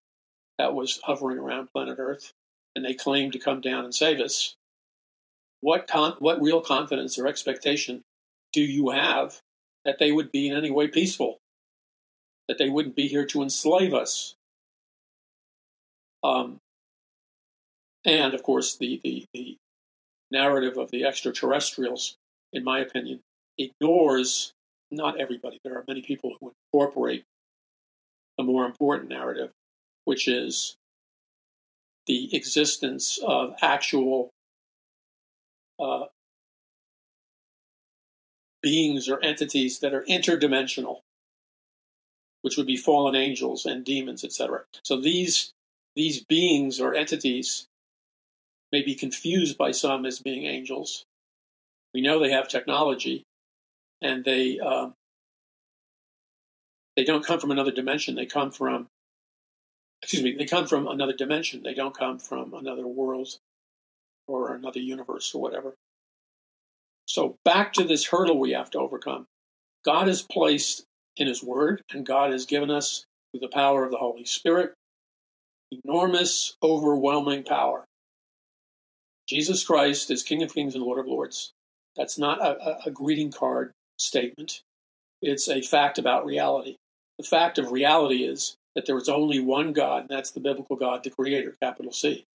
that was hovering around planet Earth and they claimed to come down and save us, what con- what real confidence or expectation do you have that they would be in any way peaceful? That they wouldn't be here to enslave us? Um, and of course, the, the, the narrative of the extraterrestrials, in my opinion, ignores not everybody, there are many people who incorporate a more important narrative, which is the existence of actual uh, beings or entities that are interdimensional, which would be fallen angels and demons, etc. So these these beings or entities may be confused by some as being angels. We know they have technology, and they um, they don't come from another dimension. They come from excuse me, they come from another dimension. They don't come from another world or another universe or whatever. So back to this hurdle we have to overcome. God has placed in His Word, and God has given us, through the power of the Holy Spirit, enormous, overwhelming power. Jesus Christ is King of Kings and Lord of Lords. That's not a, a, greeting card statement. It's a fact about reality. The fact of reality is that there is only one God, and that's the biblical God, the Creator, capital C.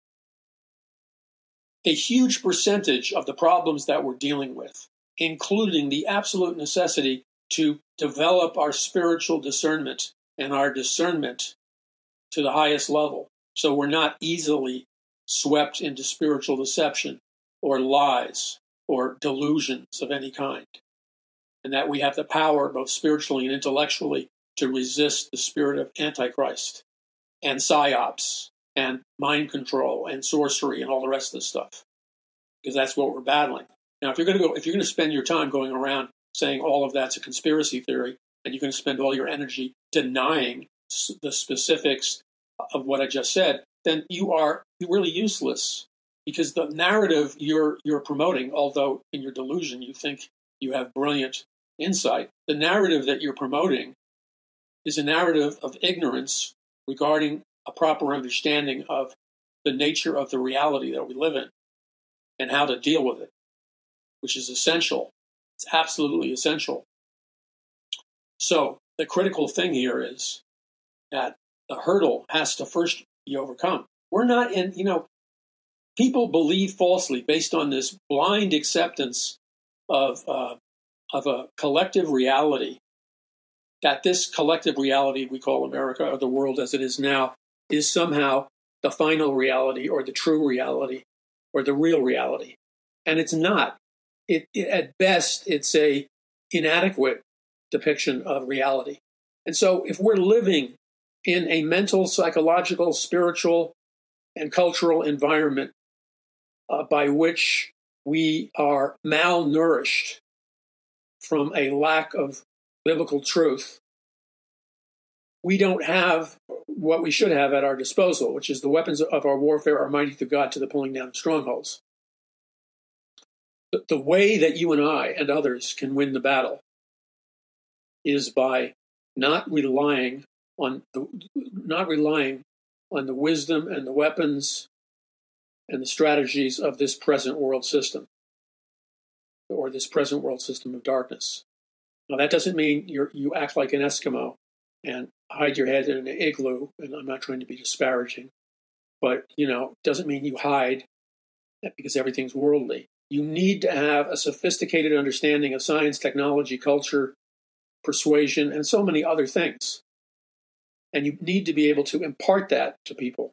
A huge percentage of the problems that we're dealing with, including the absolute necessity to develop our spiritual discernment and our discernment to the highest level. So we're not easily swept into spiritual deception or lies or delusions of any kind. And that we have the power, both spiritually and intellectually, to resist the spirit of Antichrist and psyops and mind control and sorcery and all the rest of this stuff. Because that's what we're battling. Now, if you're going to go, if you're going to spend your time going around saying all of that's a conspiracy theory, and you're going to spend all your energy denying the specifics of what I just said, then you are really useless because the narrative you're you're promoting, although in your delusion you think you have brilliant insight, the narrative that you're promoting is a narrative of ignorance regarding a proper understanding of the nature of the reality that we live in and how to deal with it, which is essential it's absolutely essential. So the critical thing here is that the hurdle has to first be overcome. We're not in, you know, people believe falsely based on this blind acceptance of uh, of a collective reality that this collective reality we call America or the world as it is now is somehow the final reality or the true reality or the real reality. And it's not it, it, at best, it's a inadequate depiction of reality. And so, if we're living in a mental, psychological, spiritual, and cultural environment uh, by which we are malnourished from a lack of biblical truth, we don't have what we should have at our disposal, which is the weapons of our warfare are mighty through God to the pulling down of strongholds the way that you and I and others can win the battle is by not relying on the, not relying on the wisdom and the weapons and the strategies of this present world system or this present world system of darkness. Now that doesn't mean you you act like an Eskimo and hide your head in an igloo. And I'm not trying to be disparaging, but you know, doesn't mean you hide because everything's worldly you need to have a sophisticated understanding of science, technology, culture, persuasion, and so many other things. And you need to be able to impart that to people.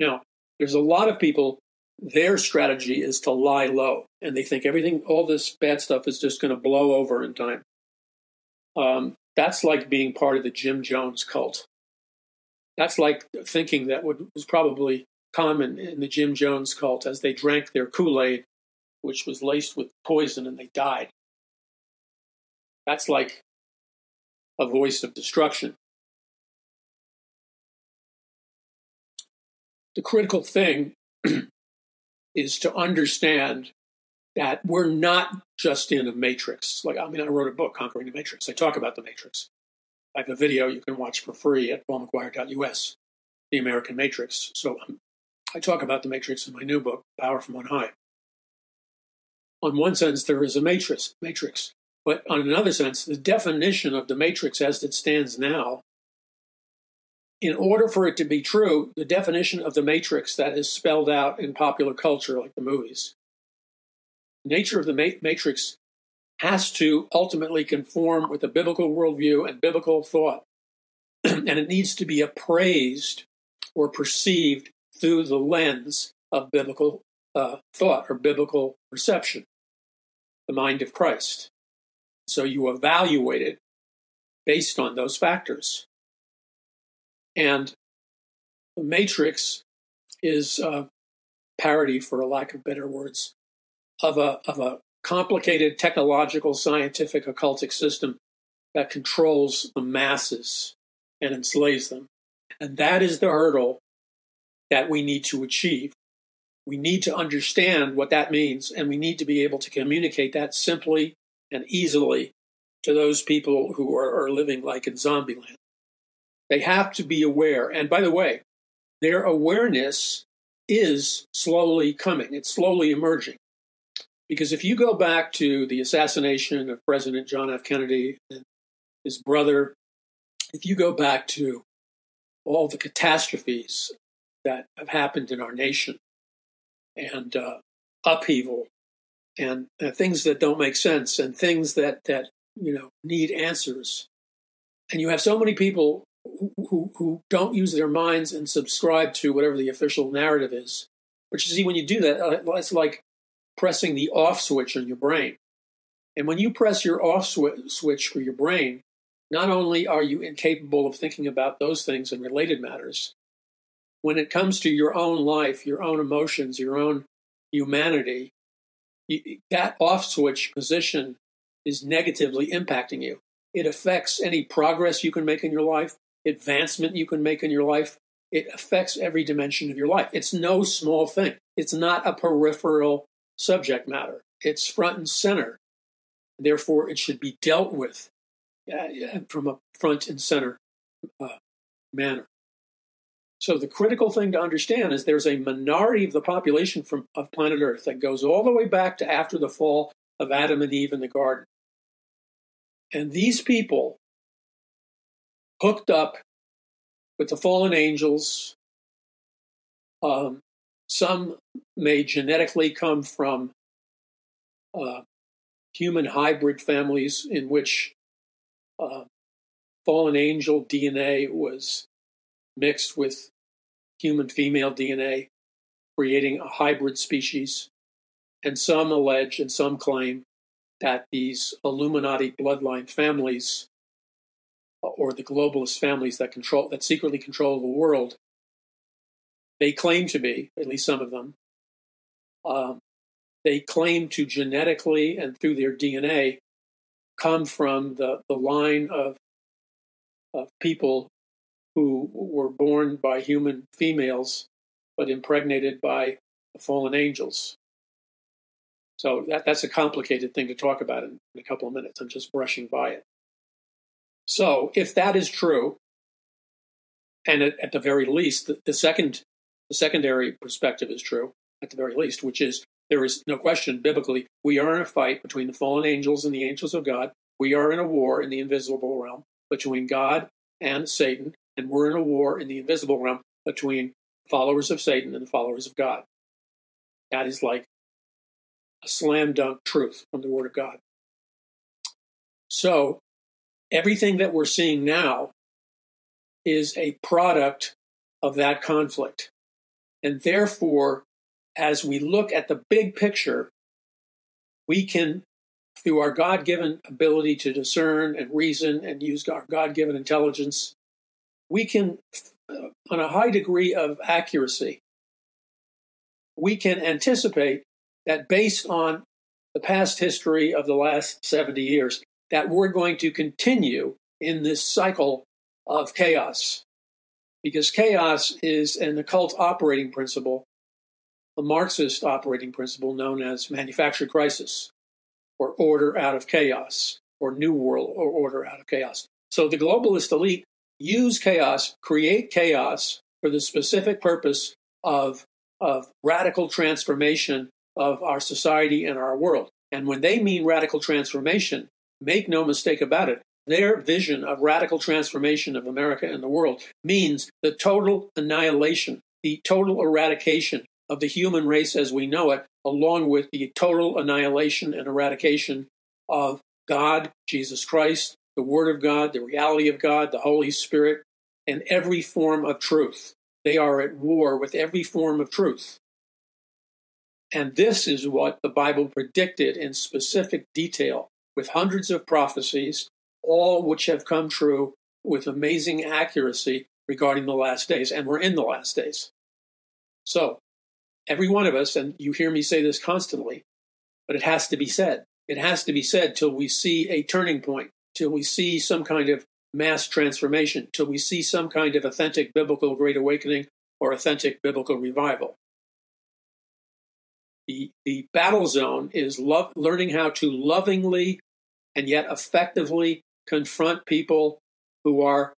Now, there's a lot of people, their strategy is to lie low, and they think everything, all this bad stuff is just going to blow over in time. Um, that's like being part of the Jim Jones cult. That's like thinking that would, was probably common in the Jim Jones cult as they drank their Kool Aid, which was laced with poison, and they died. That's like a voice of destruction. The critical thing is to understand that we're not just in a matrix. Like, I mean, I wrote a book, Conquering the Matrix. I talk about the matrix. I have a video you can watch for free at paulmcguire.us, The American Matrix. So I'm I talk about the matrix in my new book, Power from On High. On one sense, there is a matrix, matrix, but on another sense, the definition of the matrix as it stands now, in order for it to be true, the definition of the matrix that is spelled out in popular culture, like the movies, nature of the matrix has to ultimately conform with the biblical worldview and biblical thought, and it needs to be appraised or perceived through the lens of biblical uh, thought or biblical perception, the mind of Christ. So you evaluate it based on those factors. And the matrix is a parody, for a lack of better words, of a, of a complicated technological, scientific, occultic system that controls the masses and enslaves them. And that is the hurdle that we need to achieve. We need to understand what that means, and we need to be able to communicate that simply and easily to those people who are, are living like in zombie land. They have to be aware. And by the way, their awareness is slowly coming, it's slowly emerging. Because if you go back to the assassination of President John F. Kennedy and his brother, if you go back to all the catastrophes that have happened in our nation and uh, upheaval and uh, things that don't make sense and things that, that you know need answers and you have so many people who, who, who don't use their minds and subscribe to whatever the official narrative is but you see when you do that uh, it's like pressing the off switch on your brain and when you press your off switch for your brain not only are you incapable of thinking about those things and related matters when it comes to your own life your own emotions your own humanity that off switch position is negatively impacting you. It affects any progress you can make in your life, advancement you can make in your life. It affects every dimension of your life. It's no small thing. It's not a peripheral subject matter. It's front and center. Therefore, it should be dealt with uh, from a front and center uh, manner. So the critical thing to understand is there's a minority of the population from, of planet Earth that goes all the way back to after the fall of Adam and Eve in the garden. And these people hooked up with the fallen angels. Um, some may genetically come from uh, human hybrid families in which uh, fallen angel DNA was mixed with human female DNA, creating a hybrid species. And some allege and some claim that these Illuminati bloodline families or the globalist families that control that secretly control the world they claim to be at least some of them um, they claim to genetically and through their dna come from the, the line of, of people who were born by human females but impregnated by fallen angels so that, that's a complicated thing to talk about in, in a couple of minutes. I'm just brushing by it. So if that is true, and at, the very least, the, second, the secondary perspective is true, at the very least, which is there is no question biblically we are in a fight between the fallen angels and the angels of God. We are in a war in the invisible realm between God and Satan, and we're in a war in the invisible realm between followers of Satan and the followers of God. That is like a slam dunk truth from the Word of God. So, everything that we're seeing now is a product of that conflict. And therefore, as we look at the big picture, we can, through our God given ability to discern and reason and use our God given intelligence, we can, uh, on a high degree of accuracy, we can anticipate that based on the past history of the last 70 years, that we're going to continue in this cycle of chaos. Because chaos is an occult operating principle, a Marxist operating principle known as manufactured crisis, or order out of chaos, or new world or order out of chaos. So the globalist elite use chaos, create chaos for the specific purpose of, of radical transformation of our society and our world. And when they mean radical transformation, make no mistake about it, their vision of radical transformation of America and the world means the total annihilation, the total eradication of the human race as we know it, along with the total annihilation and eradication of God, Jesus Christ, the Word of God, the reality of God, the Holy Spirit, and every form of truth. They are at war with every form of truth. And this is what the Bible predicted in specific detail with hundreds of prophecies all which have come true with amazing accuracy regarding the last days. And we're in the last days. So, every one of us, and you hear me say this constantly, but it has to be said. It has to be said till we see a turning point, till we see some kind of mass transformation, till we see some kind of authentic biblical great awakening or authentic biblical revival. The, the battle zone is love, learning how to lovingly and yet effectively confront people who are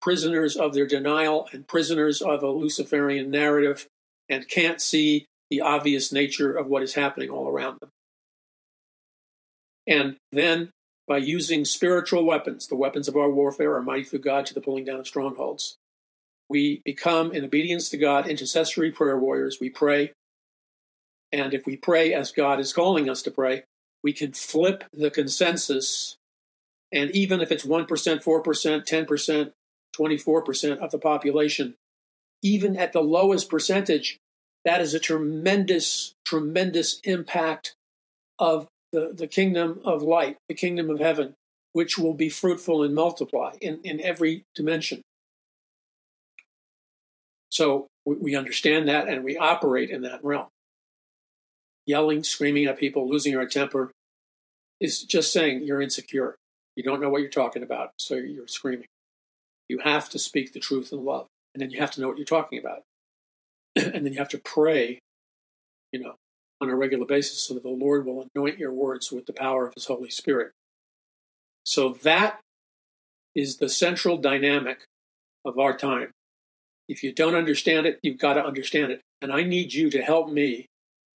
prisoners of their denial and prisoners of a Luciferian narrative and can't see the obvious nature of what is happening all around them. And then by using spiritual weapons, the weapons of our warfare are mighty through God to the pulling down of strongholds. We become, in obedience to God, intercessory prayer warriors. We pray. And if we pray as God is calling us to pray, we can flip the consensus. And even if it's 1%, 4%, 10%, 24% of the population, even at the lowest percentage, that is a tremendous, tremendous impact of the, the kingdom of light, the kingdom of heaven, which will be fruitful and multiply in, in every dimension. So we, we understand that and we operate in that realm. Yelling, screaming at people, losing our temper is just saying you're insecure. You don't know what you're talking about, so you're screaming. You have to speak the truth in love, and then you have to know what you're talking about. and then you have to pray, you know, on a regular basis so that the Lord will anoint your words with the power of His Holy Spirit. So that is the central dynamic of our time. If you don't understand it, you've got to understand it. And I need you to help me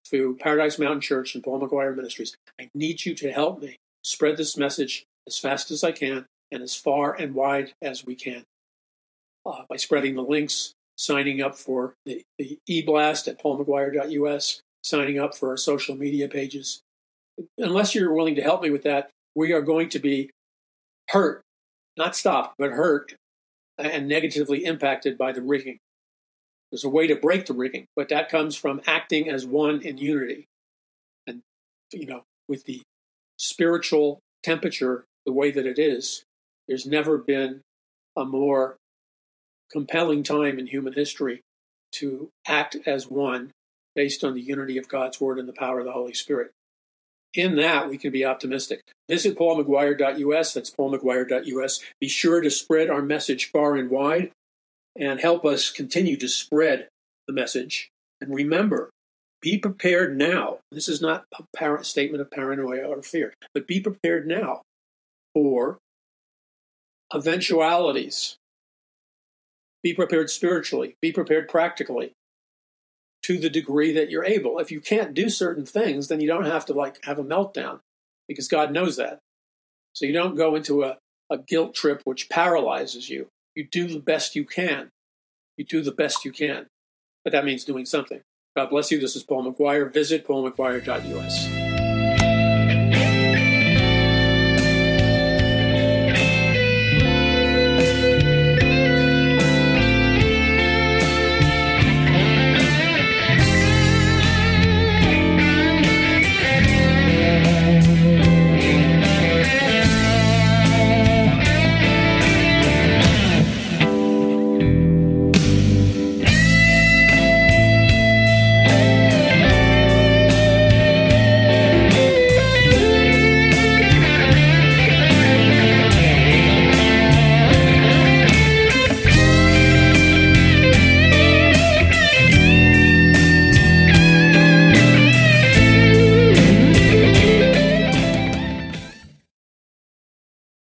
through Paradise Mountain Church and Paul McGuire Ministries. I need you to help me spread this message as fast as I can and as far and wide as we can uh, by spreading the links, signing up for the, the e-blast at paulmcguire.us, signing up for our social media pages. Unless you're willing to help me with that, we are going to be hurt, not stopped, but hurt and negatively impacted by the rigging. There's a way to break the rigging, but that comes from acting as one in unity. And, you know, with the spiritual temperature the way that it is, there's never been a more compelling time in human history to act as one based on the unity of God's Word and the power of the Holy Spirit. In that, we can be optimistic. Visit paulmcguire.us. That's paulmcguire.us. Be sure to spread our message far and wide and help us continue to spread the message. And remember, be prepared now. This is not a statement of paranoia or fear, but be prepared now for eventualities. Be prepared spiritually, be prepared practically to the degree that you're able. If you can't do certain things, then you don't have to like have a meltdown because God knows that. So you don't go into a, a guilt trip which paralyzes you. You do the best you can. You do the best you can. But that means doing something. God bless you. This is Paul McGuire. Visit paulmcguire.us.